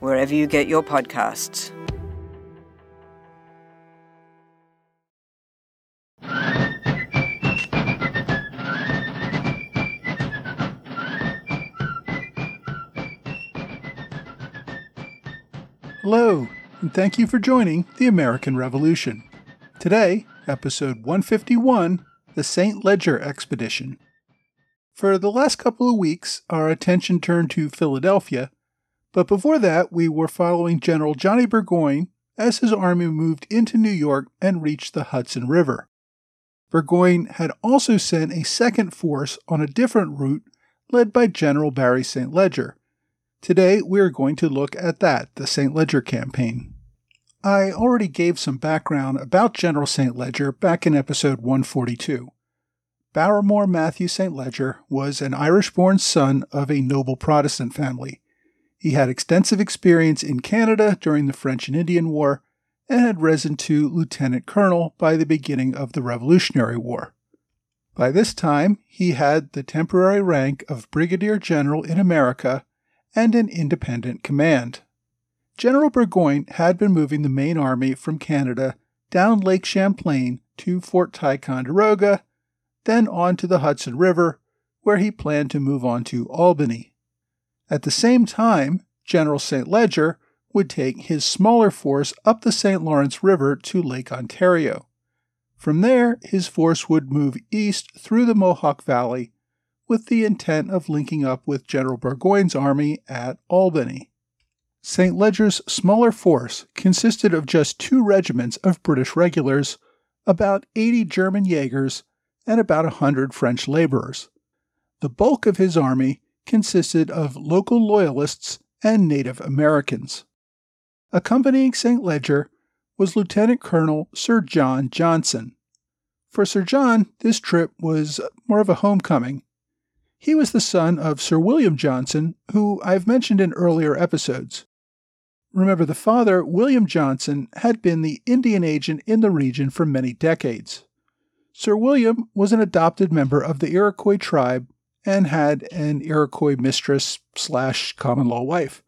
wherever you get your podcasts. Hello, and thank you for joining the American Revolution. Today, episode 151 The St. Leger Expedition. For the last couple of weeks, our attention turned to Philadelphia, but before that, we were following General Johnny Burgoyne as his army moved into New York and reached the Hudson River. Burgoyne had also sent a second force on a different route led by General Barry St. Leger. Today, we are going to look at that, the St. Leger campaign. I already gave some background about General St. Leger back in episode 142. Barrymore Matthew St. Leger was an Irish born son of a noble Protestant family. He had extensive experience in Canada during the French and Indian War and had risen to lieutenant colonel by the beginning of the Revolutionary War. By this time, he had the temporary rank of brigadier general in America and an independent command. General Burgoyne had been moving the main army from Canada down Lake Champlain to Fort Ticonderoga, then on to the Hudson River, where he planned to move on to Albany. At the same time, General St. Leger would take his smaller force up the St. Lawrence River to Lake Ontario. From there, his force would move east through the Mohawk Valley with the intent of linking up with General Burgoyne's army at Albany. St. Leger's smaller force consisted of just two regiments of British regulars, about 80 German Jaegers, and about a 100 French laborers. The bulk of his army consisted of local loyalists and Native Americans. Accompanying St. Leger was Lieutenant Colonel Sir John Johnson. For Sir John, this trip was more of a homecoming. He was the son of Sir William Johnson, who I've mentioned in earlier episodes. Remember, the father, William Johnson, had been the Indian agent in the region for many decades. Sir William was an adopted member of the Iroquois tribe and had an Iroquois mistress slash common law wife.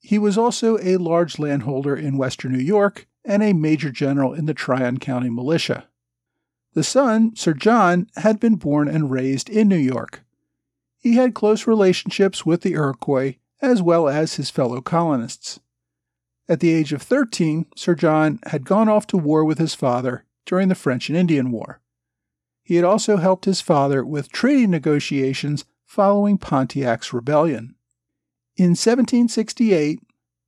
He was also a large landholder in western New York and a major general in the Tryon County militia. The son, Sir John, had been born and raised in New York. He had close relationships with the Iroquois as well as his fellow colonists. At the age of 13, Sir John had gone off to war with his father during the French and Indian War. He had also helped his father with treaty negotiations following Pontiac's rebellion. In 1768,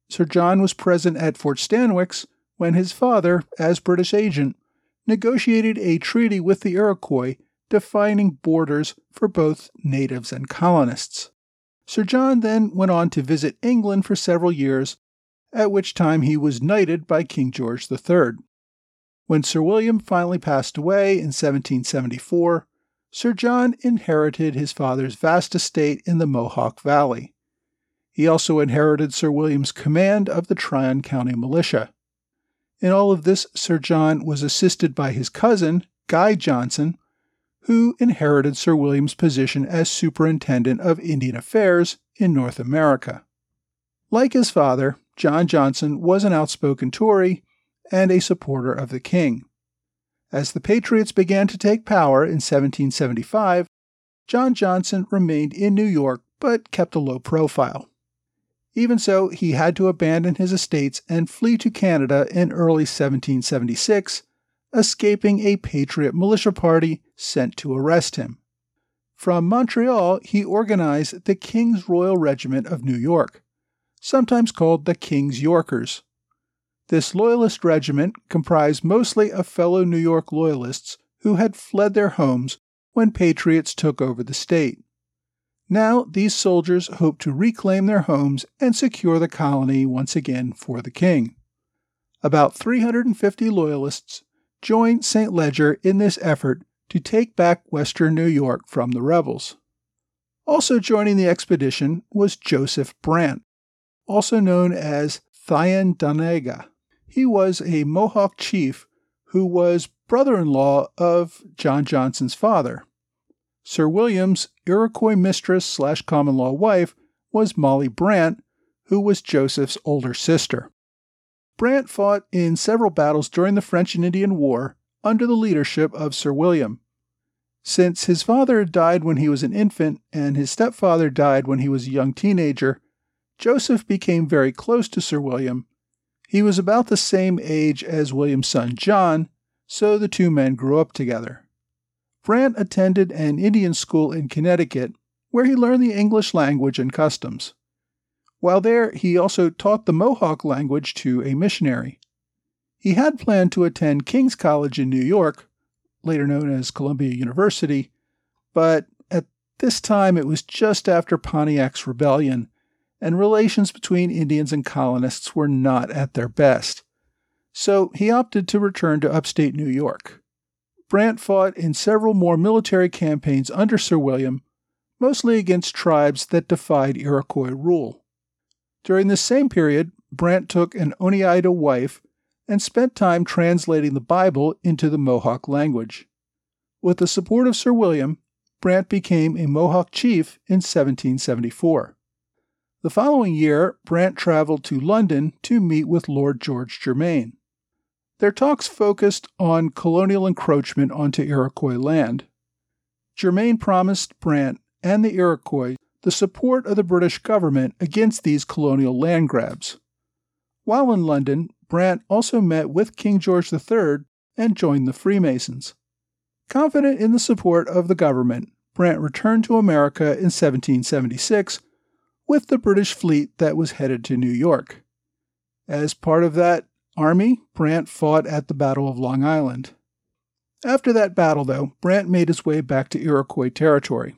Sir John was present at Fort Stanwix when his father, as British agent, negotiated a treaty with the Iroquois defining borders for both natives and colonists. Sir John then went on to visit England for several years, at which time he was knighted by King George III. When Sir William finally passed away in 1774, Sir John inherited his father's vast estate in the Mohawk Valley. He also inherited Sir William's command of the Tryon County Militia. In all of this, Sir John was assisted by his cousin, Guy Johnson, who inherited Sir William's position as Superintendent of Indian Affairs in North America. Like his father, John Johnson was an outspoken Tory and a supporter of the king. As the Patriots began to take power in 1775, John Johnson remained in New York but kept a low profile. Even so, he had to abandon his estates and flee to Canada in early 1776, escaping a Patriot militia party sent to arrest him. From Montreal, he organized the King's Royal Regiment of New York, sometimes called the King's Yorkers. This Loyalist regiment comprised mostly of fellow New York Loyalists who had fled their homes when Patriots took over the state. Now, these soldiers hoped to reclaim their homes and secure the colony once again for the king. About 350 Loyalists joined St. Leger in this effort to take back western New York from the rebels. Also joining the expedition was Joseph Brant, also known as Thayendanegea. He was a Mohawk chief who was brother in law of John Johnson's father. Sir William's Iroquois mistress slash common law wife was Molly Brant, who was Joseph's older sister. Brant fought in several battles during the French and Indian War under the leadership of Sir William. Since his father died when he was an infant and his stepfather died when he was a young teenager, Joseph became very close to Sir William. He was about the same age as William's son John, so the two men grew up together. Brant attended an Indian school in Connecticut where he learned the English language and customs. While there, he also taught the Mohawk language to a missionary. He had planned to attend King's College in New York, later known as Columbia University, but at this time it was just after Pontiac's rebellion, and relations between Indians and colonists were not at their best. So he opted to return to upstate New York. Brant fought in several more military campaigns under Sir William, mostly against tribes that defied Iroquois rule. During this same period, Brant took an Oneida wife and spent time translating the Bible into the Mohawk language. With the support of Sir William, Brant became a Mohawk chief in 1774. The following year, Brant traveled to London to meet with Lord George Germain. Their talks focused on colonial encroachment onto Iroquois land. Germain promised Brant and the Iroquois the support of the British government against these colonial land grabs. While in London, Brant also met with King George III and joined the Freemasons. Confident in the support of the government, Brant returned to America in 1776 with the British fleet that was headed to New York. As part of that army, Brant fought at the Battle of Long Island. After that battle, though, Brant made his way back to Iroquois territory.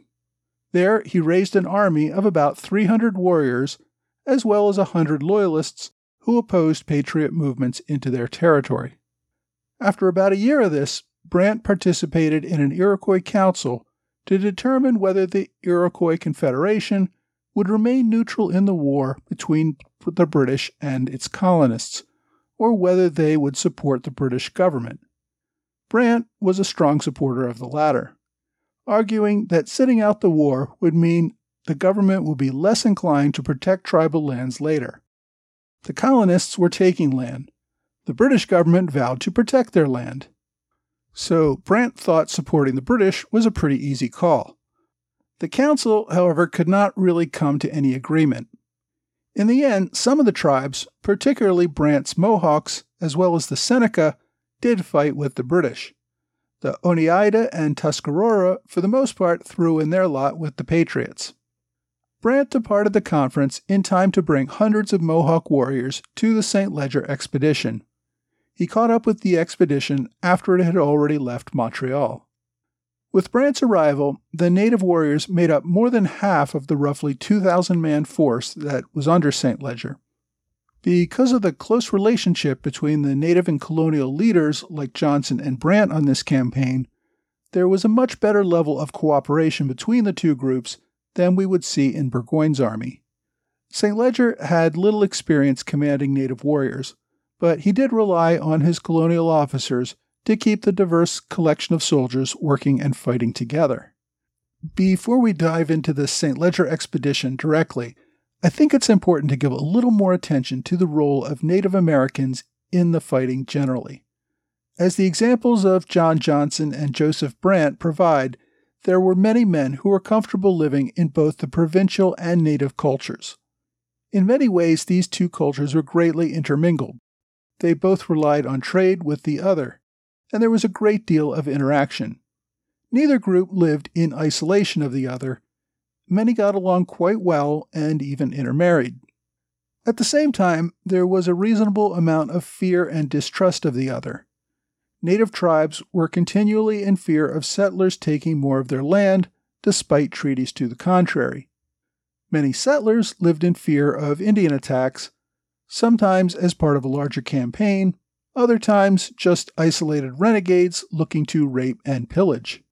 There, he raised an army of about 300 warriors, as well as a 100 loyalists who opposed patriot movements into their territory. After about a year of this, Brant participated in an Iroquois council to determine whether the Iroquois Confederation would remain neutral in the war between the British and its colonists, or whether they would support the British government. Brant was a strong supporter of the latter, arguing that sitting out the war would mean the government would be less inclined to protect tribal lands later. The colonists were taking land. The British government vowed to protect their land. So Brant thought supporting the British was a pretty easy call. The council, however, could not really come to any agreement. In the end, some of the tribes, particularly Brant's Mohawks, as well as the Seneca, did fight with the British. The Oneida and Tuscarora, for the most part, threw in their lot with the Patriots. Brant departed the conference in time to bring hundreds of Mohawk warriors to the St. Leger expedition. He caught up with the expedition after it had already left Montreal. With Brant's arrival, the native warriors made up more than half of the roughly 2,000 man force that was under St. Leger. Because of the close relationship between the native and colonial leaders like Johnson and Brant on this campaign, there was a much better level of cooperation between the two groups than we would see in Burgoyne's army. St. Leger had little experience commanding native warriors, but he did rely on his colonial officers to keep the diverse collection of soldiers working and fighting together. Before we dive into the St. Leger expedition directly, I think it's important to give a little more attention to the role of Native Americans in the fighting generally. As the examples of John Johnson and Joseph Brant provide, there were many men who were comfortable living in both the provincial and native cultures. In many ways, these two cultures were greatly intermingled. They both relied on trade with the other, and there was a great deal of interaction. Neither group lived in isolation of the other. Many got along quite well and even intermarried. At the same time, there was a reasonable amount of fear and distrust of the other. Native tribes were continually in fear of settlers taking more of their land, despite treaties to the contrary. Many settlers lived in fear of Indian attacks, sometimes as part of a larger campaign, other times just isolated renegades looking to rape and pillage.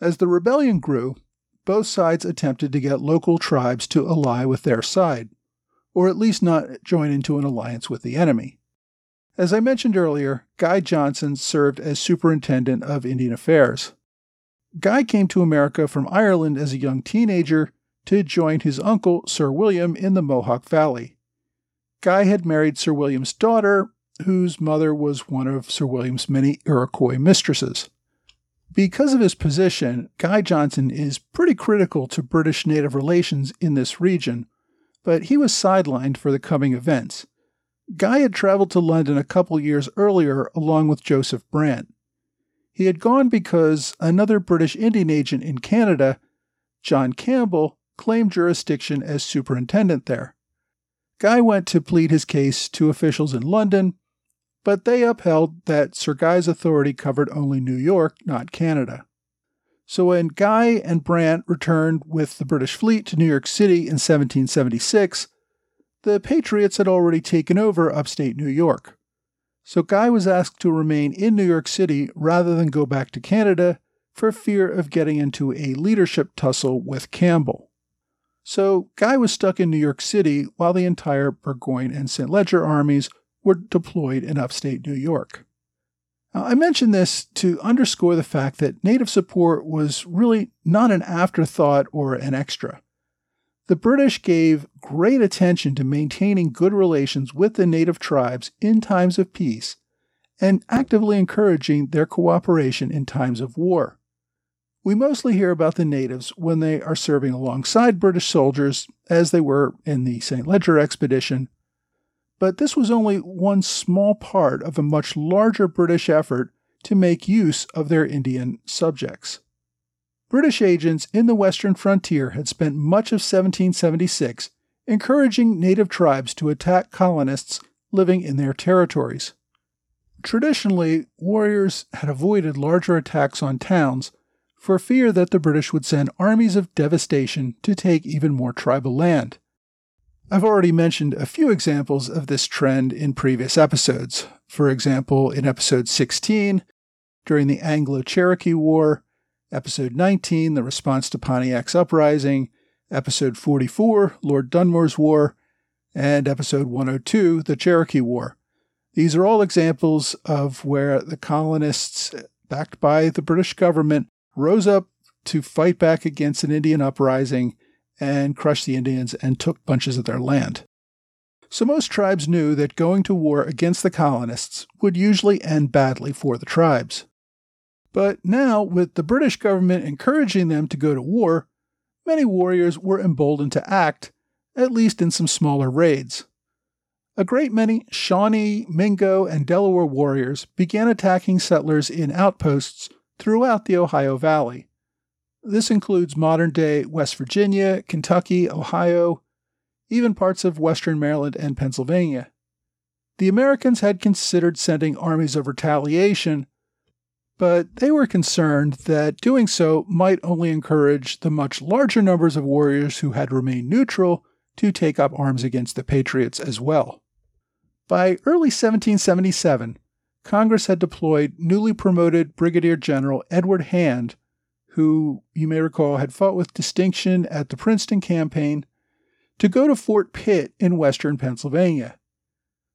As the rebellion grew, both sides attempted to get local tribes to ally with their side, or at least not join into an alliance with the enemy. As I mentioned earlier, Guy Johnson served as Superintendent of Indian Affairs. Guy came to America from Ireland as a young teenager to join his uncle, Sir William, in the Mohawk Valley. Guy had married Sir William's daughter, whose mother was one of Sir William's many Iroquois mistresses. Because of his position, Guy Johnson is pretty critical to British native relations in this region, but he was sidelined for the coming events. Guy had traveled to London a couple years earlier along with Joseph Brant. He had gone because another British Indian agent in Canada, John Campbell, claimed jurisdiction as superintendent there. Guy went to plead his case to officials in London, but they upheld that Sir Guy's authority covered only New York, not Canada. So when Guy and Brant returned with the British fleet to New York City in 1776, the Patriots had already taken over upstate New York. So Guy was asked to remain in New York City rather than go back to Canada for fear of getting into a leadership tussle with Campbell. So Guy was stuck in New York City while the entire Burgoyne and St. Leger armies were deployed in upstate New York. Now, I mention this to underscore the fact that Native support was really not an afterthought or an extra. The British gave great attention to maintaining good relations with the native tribes in times of peace and actively encouraging their cooperation in times of war. We mostly hear about the natives when they are serving alongside British soldiers, as they were in the St. Leger expedition but this was only one small part of a much larger British effort to make use of their Indian subjects. British agents in the western frontier had spent much of 1776 encouraging native tribes to attack colonists living in their territories. Traditionally, warriors had avoided larger attacks on towns for fear that the British would send armies of devastation to take even more tribal land. I've already mentioned a few examples of this trend in previous episodes. For example, in episode 16, during the Anglo Cherokee War, episode 19, the response to Pontiac's uprising, episode 44, Lord Dunmore's War, and episode 102, the Cherokee War. These are all examples of where the colonists, backed by the British government, rose up to fight back against an Indian uprising and crushed the Indians and took bunches of their land. So most tribes knew that going to war against the colonists would usually end badly for the tribes. But now, with the British government encouraging them to go to war, many warriors were emboldened to act, at least in some smaller raids. A great many Shawnee, Mingo, and Delaware warriors began attacking settlers in outposts throughout the Ohio Valley. This includes modern day West Virginia, Kentucky, Ohio, even parts of western Maryland and Pennsylvania. The Americans had considered sending armies of retaliation, but they were concerned that doing so might only encourage the much larger numbers of warriors who had remained neutral to take up arms against the Patriots as well. By early 1777, Congress had deployed newly promoted Brigadier General Edward Hand who you may recall had fought with distinction at the Princeton campaign, to go to Fort Pitt in western Pennsylvania.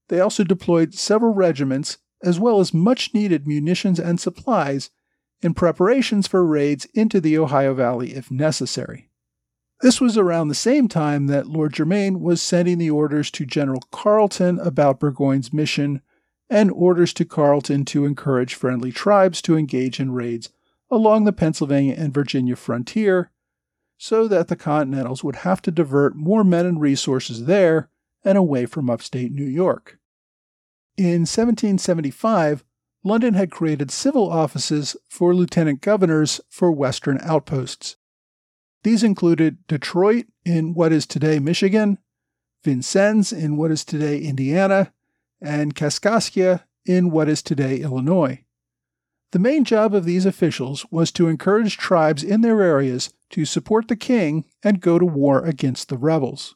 They also deployed several regiments, as well as much needed munitions and supplies, in preparations for raids into the Ohio Valley if necessary. This was around the same time that Lord Germain was sending the orders to General Carleton about Burgoyne's mission and orders to Carleton to encourage friendly tribes to engage in raids along the Pennsylvania and Virginia frontier so that the Continentals would have to divert more men and resources there and away from upstate New York. In 1775, London had created civil offices for lieutenant governors for western outposts. These included Detroit in what is today Michigan, Vincennes in what is today Indiana, and Kaskaskia in what is today Illinois. The main job of these officials was to encourage tribes in their areas to support the king and go to war against the rebels.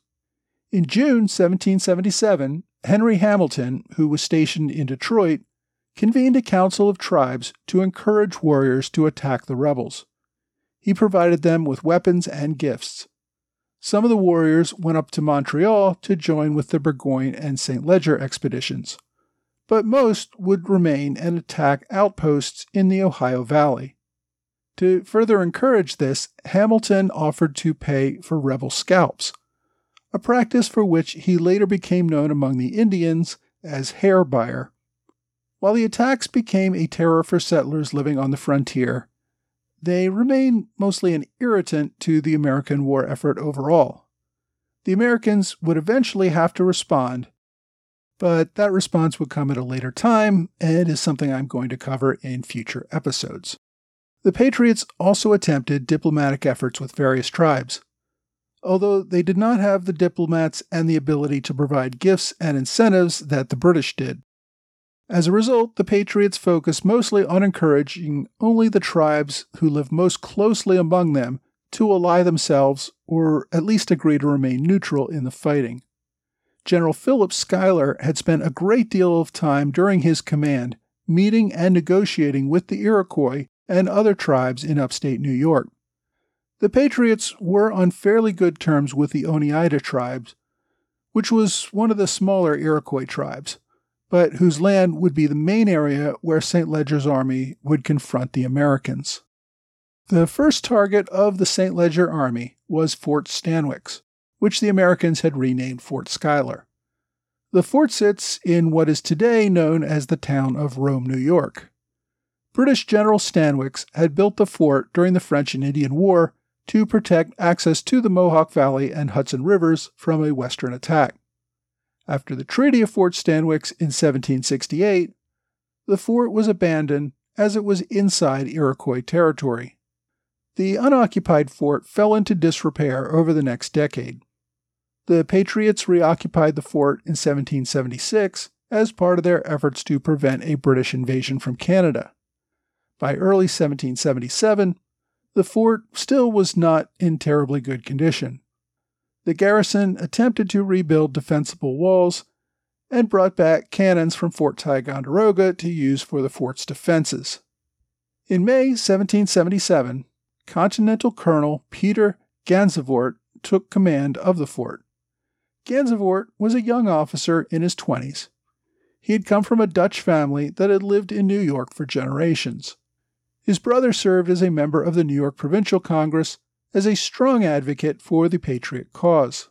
In June 1777, Henry Hamilton, who was stationed in Detroit, convened a council of tribes to encourage warriors to attack the rebels. He provided them with weapons and gifts. Some of the warriors went up to Montreal to join with the Burgoyne and St. Leger expeditions, but most would remain and attack outposts in the Ohio Valley. To further encourage this, Hamilton offered to pay for rebel scalps, a practice for which he later became known among the Indians as hair buyer. While the attacks became a terror for settlers living on the frontier, they remain mostly an irritant to the American war effort overall. The Americans would eventually have to respond, but that response would come at a later time and is something I'm going to cover in future episodes. The Patriots also attempted diplomatic efforts with various tribes. Although they did not have the diplomats and the ability to provide gifts and incentives that the British did. As a result, the Patriots focused mostly on encouraging only the tribes who lived most closely among them to ally themselves or at least agree to remain neutral in the fighting. General Philip Schuyler had spent a great deal of time during his command meeting and negotiating with the Iroquois and other tribes in upstate New York. The Patriots were on fairly good terms with the Oneida tribes, which was one of the smaller Iroquois tribes but whose land would be the main area where St. Leger's army would confront the Americans. The first target of the St. Leger army was Fort Stanwix, which the Americans had renamed Fort Schuyler. The fort sits in what is today known as the town of Rome, New York. British General Stanwix had built the fort during the French and Indian War to protect access to the Mohawk Valley and Hudson rivers from a Western attack. After the Treaty of Fort Stanwix in 1768, the fort was abandoned as it was inside Iroquois territory. The unoccupied fort fell into disrepair over the next decade. The Patriots reoccupied the fort in 1776 as part of their efforts to prevent a British invasion from Canada. By early 1777, the fort still was not in terribly good condition the garrison attempted to rebuild defensible walls and brought back cannons from Fort Ticonderoga to use for the fort's defenses. In May 1777, Continental Colonel Peter Gansevoort took command of the fort. Gansevoort was a young officer in his 20s. He had come from a Dutch family that had lived in New York for generations. His brother served as a member of the New York Provincial Congress as a strong advocate for the Patriot cause.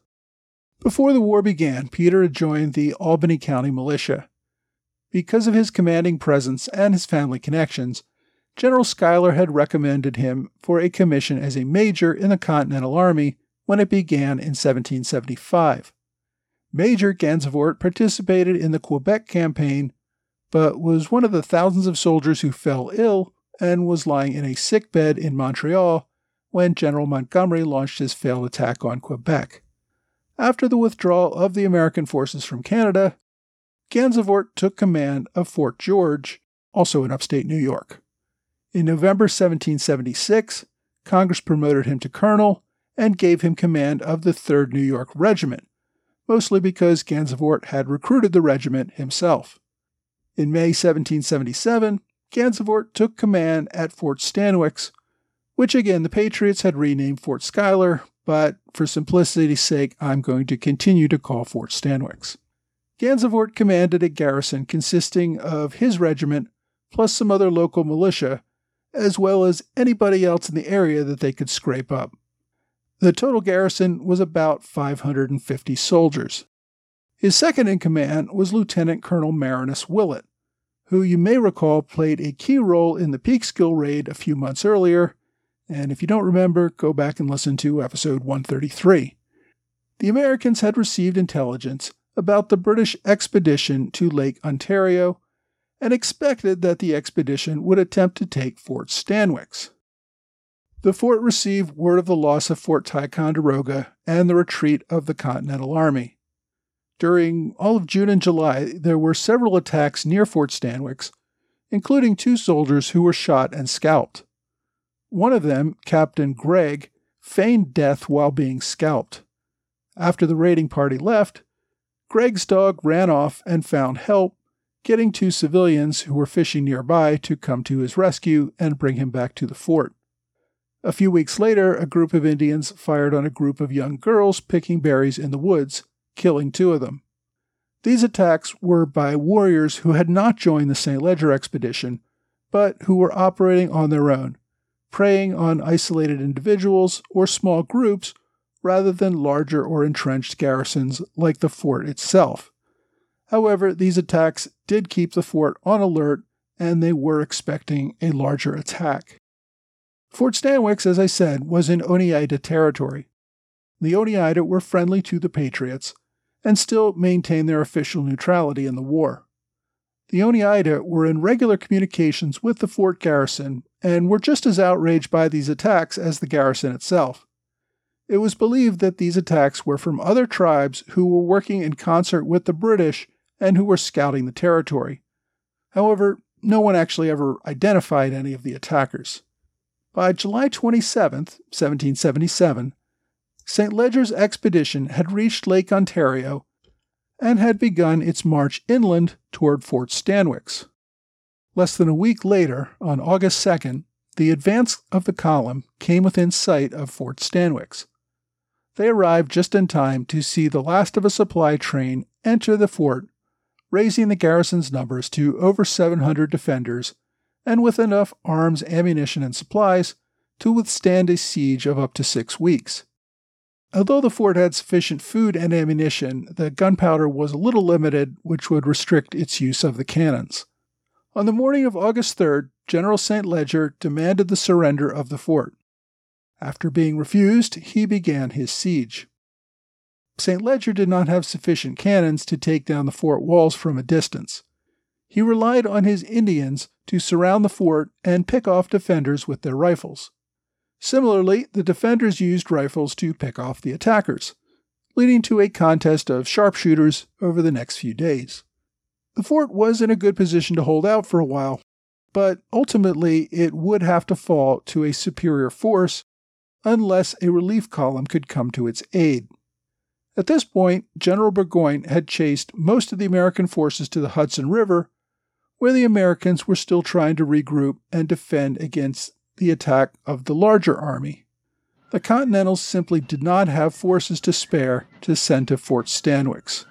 Before the war began, Peter had joined the Albany County Militia. Because of his commanding presence and his family connections, General Schuyler had recommended him for a commission as a major in the Continental Army when it began in 1775. Major Gansevoort participated in the Quebec campaign, but was one of the thousands of soldiers who fell ill and was lying in a sick bed in Montreal when General Montgomery launched his failed attack on Quebec. After the withdrawal of the American forces from Canada, Gansevoort took command of Fort George, also in upstate New York. In November 1776, Congress promoted him to colonel and gave him command of the 3rd New York Regiment, mostly because Gansevoort had recruited the regiment himself. In May 1777, Gansevoort took command at Fort Stanwix, which again the Patriots had renamed Fort Schuyler, but for simplicity's sake, I'm going to continue to call Fort Stanwix. Gansevoort commanded a garrison consisting of his regiment plus some other local militia, as well as anybody else in the area that they could scrape up. The total garrison was about 550 soldiers. His second in command was Lieutenant Colonel Marinus Willett, who you may recall played a key role in the Peekskill raid a few months earlier and if you don't remember, go back and listen to episode 133. The Americans had received intelligence about the British expedition to Lake Ontario and expected that the expedition would attempt to take Fort Stanwix. The fort received word of the loss of Fort Ticonderoga and the retreat of the Continental Army. During all of June and July, there were several attacks near Fort Stanwix, including two soldiers who were shot and scalped. One of them, Captain Gregg, feigned death while being scalped. After the raiding party left, Gregg's dog ran off and found help, getting two civilians who were fishing nearby to come to his rescue and bring him back to the fort. A few weeks later, a group of Indians fired on a group of young girls picking berries in the woods, killing two of them. These attacks were by warriors who had not joined the St. Leger expedition, but who were operating on their own, preying on isolated individuals or small groups rather than larger or entrenched garrisons like the fort itself. However, these attacks did keep the fort on alert, and they were expecting a larger attack. Fort Stanwix, as I said, was in Oneida territory. The Oneida were friendly to the Patriots and still maintained their official neutrality in the war. The Oneida were in regular communications with the fort garrison and were just as outraged by these attacks as the garrison itself. It was believed that these attacks were from other tribes who were working in concert with the British and who were scouting the territory. However, no one actually ever identified any of the attackers. By July 27, 1777, St. Leger's expedition had reached Lake Ontario and had begun its march inland toward Fort Stanwix. Less than a week later, on August 2nd, the advance of the column came within sight of Fort Stanwix. They arrived just in time to see the last of a supply train enter the fort, raising the garrison's numbers to over 700 defenders and with enough arms, ammunition, and supplies to withstand a siege of up to six weeks. Although the fort had sufficient food and ammunition, the gunpowder was a little limited, which would restrict its use of the cannons. On the morning of August 3rd, General St. Leger demanded the surrender of the fort. After being refused, he began his siege. St. Leger did not have sufficient cannons to take down the fort walls from a distance. He relied on his Indians to surround the fort and pick off defenders with their rifles. Similarly, the defenders used rifles to pick off the attackers, leading to a contest of sharpshooters over the next few days. The fort was in a good position to hold out for a while, but ultimately it would have to fall to a superior force unless a relief column could come to its aid. At this point, General Burgoyne had chased most of the American forces to the Hudson River, where the Americans were still trying to regroup and defend against the attack of the larger army. The Continentals simply did not have forces to spare to send to Fort Stanwix.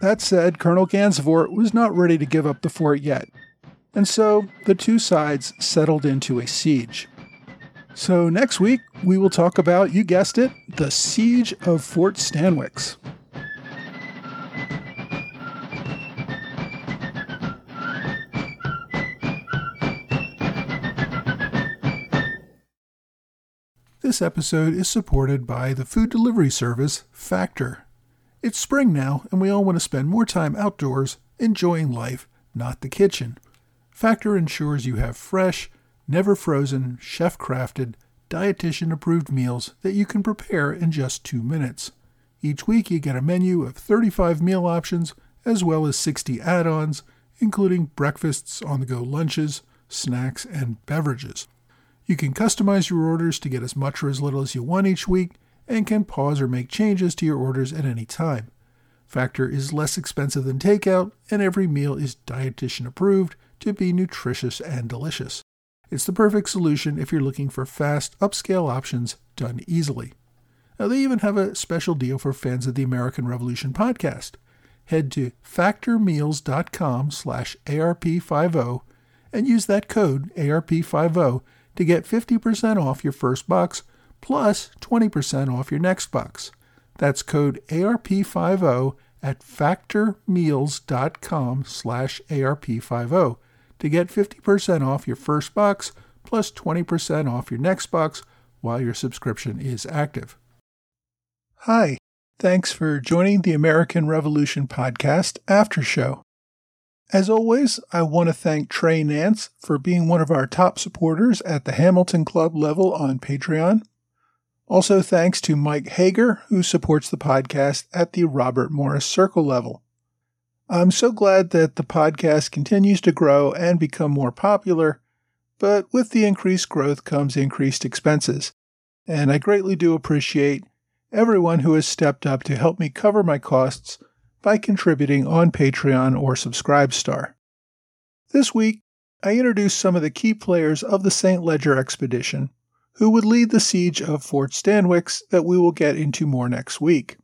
That said, Colonel Gansevoort was not ready to give up the fort yet, and so the two sides settled into a siege. So, next week, we will talk about, you guessed it, the Siege of Fort Stanwix. This episode is supported by the food delivery service Factor. It's spring now, and we all want to spend more time outdoors enjoying life, not the kitchen. Factor ensures you have fresh, never frozen, chef crafted, dietitian approved meals that you can prepare in just two minutes. Each week, you get a menu of 35 meal options as well as 60 add ons, including breakfasts, on the go lunches, snacks, and beverages. You can customize your orders to get as much or as little as you want each week and can pause or make changes to your orders at any time. Factor is less expensive than takeout, and every meal is dietitian approved to be nutritious and delicious. It's the perfect solution if you're looking for fast, upscale options done easily. Now, they even have a special deal for fans of the American Revolution podcast. Head to factormeals.com slash ARP50 and use that code ARP50 to get 50% off your first box plus 20% off your next box. That's code ARP50 at factormeals.com slash ARP50 to get 50% off your first box plus 20% off your next box while your subscription is active. Hi, thanks for joining the American Revolution Podcast After Show. As always, I want to thank Trey Nance for being one of our top supporters at the Hamilton Club level on Patreon. Also, thanks to Mike Hager, who supports the podcast at the Robert Morris Circle level. I'm so glad that the podcast continues to grow and become more popular, but with the increased growth comes increased expenses. and I greatly do appreciate everyone who has stepped up to help me cover my costs by contributing on Patreon or Subscribestar. This week, I introduced some of the key players of the St. Leger expedition who would lead the siege of Fort Stanwix that we will get into more next week.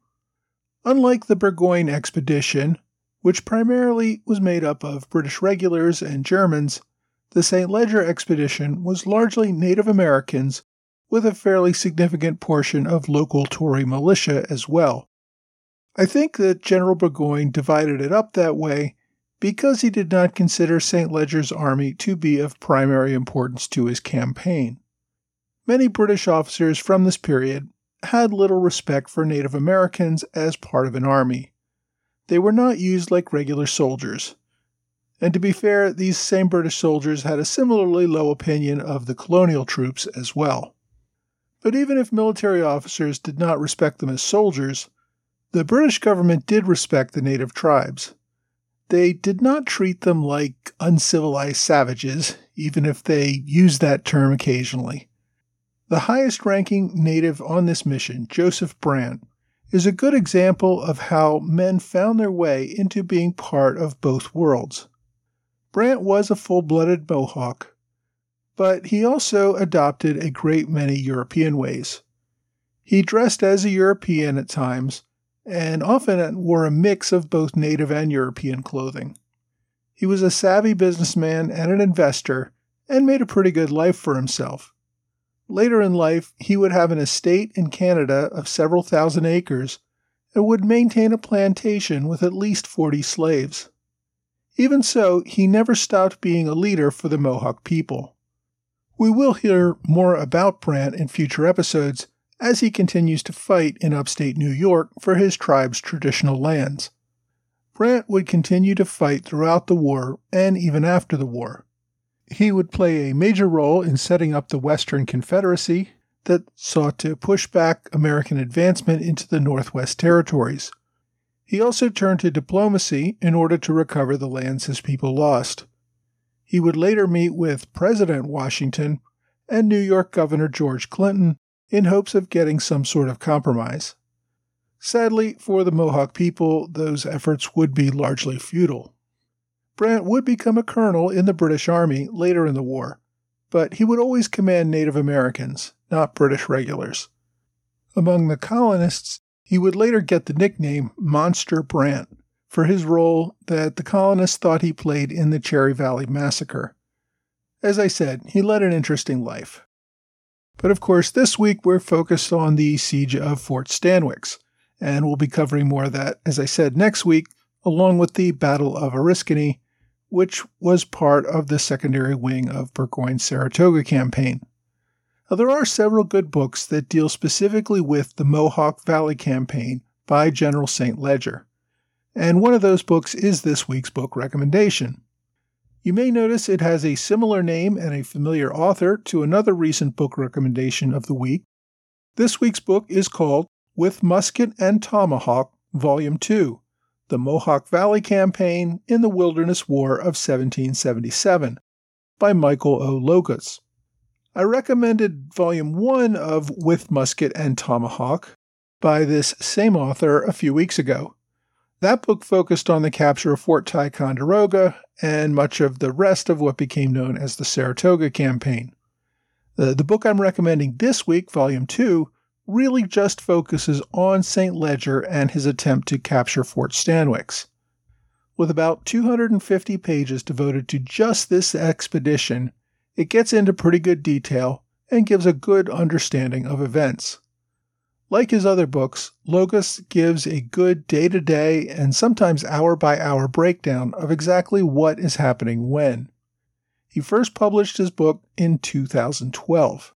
Unlike the Burgoyne expedition, which primarily was made up of British regulars and Germans, the St. Leger expedition was largely Native Americans with a fairly significant portion of local Tory militia as well. I think that General Burgoyne divided it up that way because he did not consider St. Leger's army to be of primary importance to his campaign. Many British officers from this period had little respect for Native Americans as part of an army. They were not used like regular soldiers. And to be fair, these same British soldiers had a similarly low opinion of the colonial troops as well. But even if military officers did not respect them as soldiers, the British government did respect the native tribes. They did not treat them like uncivilized savages, even if they used that term occasionally. The highest ranking native on this mission, Joseph Brant, is a good example of how men found their way into being part of both worlds. Brant was a full blooded Mohawk, but he also adopted a great many European ways. He dressed as a European at times, and often wore a mix of both native and European clothing. He was a savvy businessman and an investor, and made a pretty good life for himself. Later in life, he would have an estate in Canada of several thousand acres and would maintain a plantation with at least 40 slaves. Even so, he never stopped being a leader for the Mohawk people. We will hear more about Brant in future episodes as he continues to fight in upstate New York for his tribe's traditional lands. Brant would continue to fight throughout the war and even after the war. He would play a major role in setting up the Western Confederacy that sought to push back American advancement into the Northwest Territories. He also turned to diplomacy in order to recover the lands his people lost. He would later meet with President Washington and New York Governor George Clinton in hopes of getting some sort of compromise. Sadly, for the Mohawk people, those efforts would be largely futile. Brant would become a colonel in the British Army later in the war, but he would always command Native Americans, not British regulars. Among the colonists, he would later get the nickname Monster Brant for his role that the colonists thought he played in the Cherry Valley Massacre. As I said, he led an interesting life. But of course, this week we're focused on the siege of Fort Stanwix, and we'll be covering more of that, as I said, next week, along with the Battle of Oriskany, which was part of the secondary wing of Burgoyne's Saratoga campaign. Now, there are several good books that deal specifically with the Mohawk Valley campaign by General St. Leger, and one of those books is this week's book recommendation. You may notice it has a similar name and a familiar author to another recent book recommendation of the week. This week's book is called With Musket and Tomahawk, Volume 2 The Mohawk Valley Campaign in the Wilderness War of 1777 by Michael O. Logusz. I recommended Volume 1 of With Musket and Tomahawk by this same author a few weeks ago. That book focused on the capture of Fort Ticonderoga and much of the rest of what became known as the Saratoga Campaign. The, the book I'm recommending this week, Volume 2, really just focuses on St. Leger and his attempt to capture Fort Stanwix. With about 250 pages devoted to just this expedition, it gets into pretty good detail and gives a good understanding of events. Like his other books, Logusz gives a good day to day and sometimes hour by hour breakdown of exactly what is happening when. He first published his book in 2012.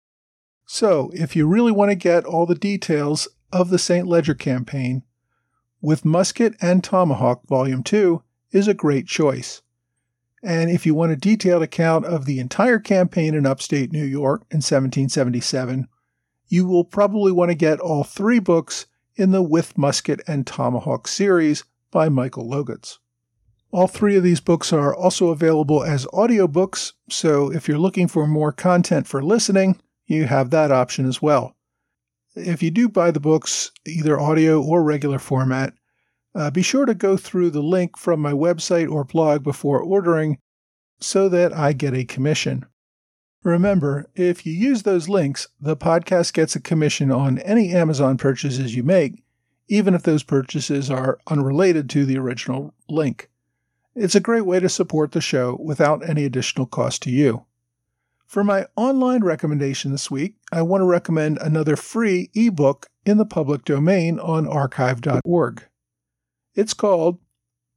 So, if you really want to get all the details of the St. Leger campaign, With Musket and Tomahawk Volume 2 is a great choice. And if you want a detailed account of the entire campaign in upstate New York in 1777, you will probably want to get all three books in the With Musket and Tomahawk series by Michael Logusz. All three of these books are also available as audiobooks, so if you're looking for more content for listening, you have that option as well. if you do buy the books, either audio or regular format, uh, be sure to go through the link from my website or blog before ordering so that I get a commission. Remember, if you use those links, the podcast gets a commission on any Amazon purchases you make, even if those purchases are unrelated to the original link. It's a great way to support the show without any additional cost to you. For my online recommendation this week, I want to recommend another free ebook in the public domain on archive.org. It's called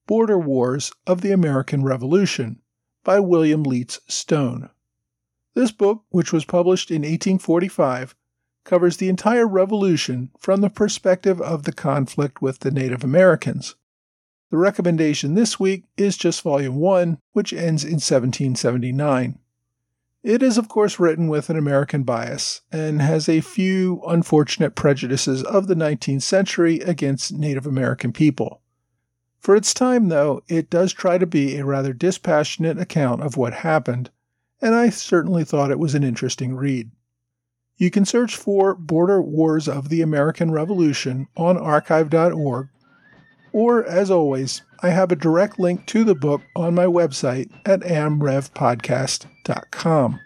Border Wars of the American Revolution by William Leets Stone. This book, which was published in 1845, covers the entire revolution from the perspective of the conflict with the Native Americans. The recommendation this week is just Volume 1, which ends in 1779. It is, of course, written with an American bias and has a few unfortunate prejudices of the 19th century against Native American people. For its time, though, it does try to be a rather dispassionate account of what happened, and I certainly thought it was an interesting read. You can search for Border Wars of the American Revolution on archive.org, or, as always, I have a direct link to the book on my website at amrevpodcast.com.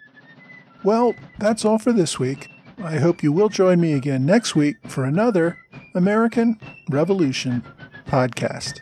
Well, that's all for this week. I hope you will join me again next week for another American Revolution podcast.